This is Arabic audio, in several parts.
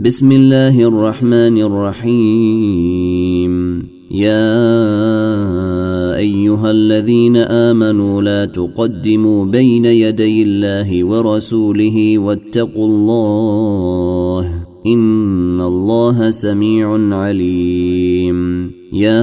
بسم الله الرحمن الرحيم. يا أيها الذين آمنوا لا تقدموا بين يدي الله ورسوله واتقوا الله إن الله سميع عليم. يا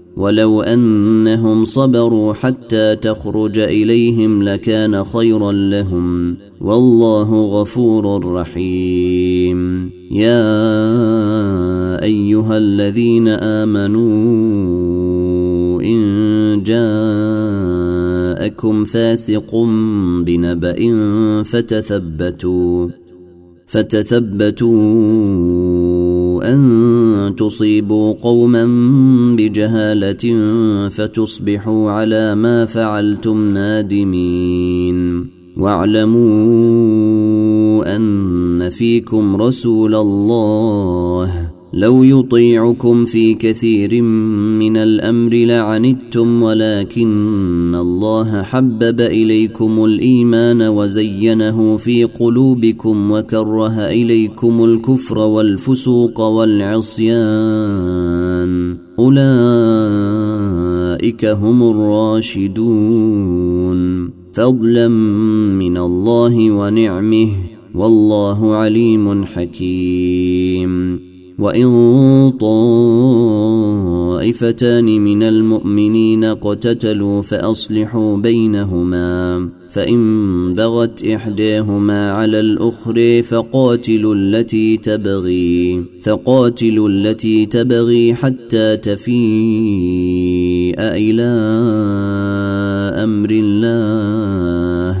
ولو أنهم صبروا حتى تخرج إليهم لكان خيرا لهم والله غفور رحيم. يا أيها الذين آمنوا إن جاءكم فاسق بنبأ فتثبتوا فتثبتوا تصيبوا قوما بجهالة فتصبحوا على ما فعلتم نادمين. واعلموا أن فيكم رسول الله. لو يطيعكم في كثير من الأمر لعنتم ولكن الله حبب إليكم الإيمان وزينه في قلوبكم وكره إليكم الكفر والفسوق والعصيان. أولئك هم الراشدون. فضلا من الله ونعمه. والله عليم حكيم. وإن طائفتان من المؤمنين اقتتلوا فأصلحوا بينهما فإن بغت إحداهما على الأخرى فقاتلوا التي تبغي فقاتلوا التي تبغي حتى تفيء إلى أمر الله.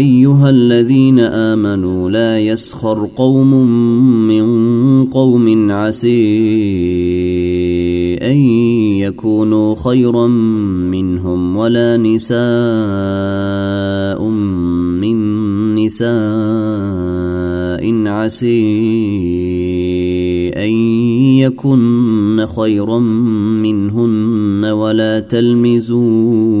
أيها الذين آمنوا لا يسخر قوم من قوم عسي أن يكونوا خيرا منهم ولا نساء من نساء عسي أن يكن خيرا منهن ولا تلمزوا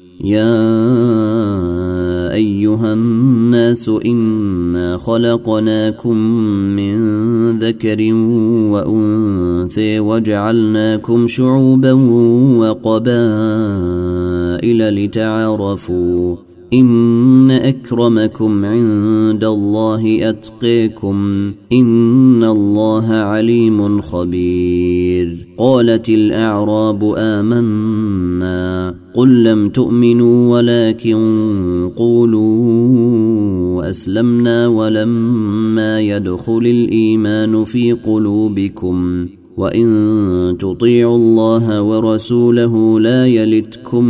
يا أيها الناس إنا خلقناكم من ذكر وأنثى وجعلناكم شعوبا وقبائل لتعارفوا ان اكرمكم عند الله اتقيكم ان الله عليم خبير قالت الاعراب امنا قل لم تؤمنوا ولكن قولوا اسلمنا ولما يدخل الايمان في قلوبكم وان تطيعوا الله ورسوله لا يلتكم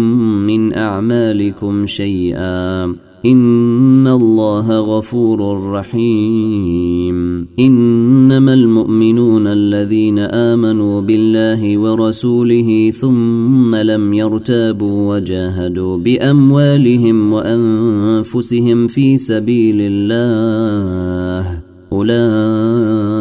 من اعمالكم شيئا ان الله غفور رحيم انما المؤمنون الذين امنوا بالله ورسوله ثم لم يرتابوا وجاهدوا باموالهم وانفسهم في سبيل الله اولئك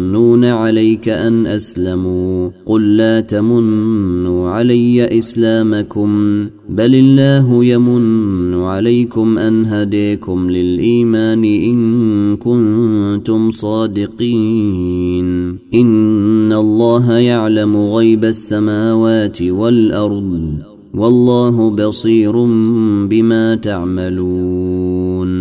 يمنون عليك أن أسلموا. قل لا تمنوا علي إسلامكم بل الله يمن عليكم أن هديكم للإيمان إن كنتم صادقين. إن الله يعلم غيب السماوات والأرض والله بصير بما تعملون.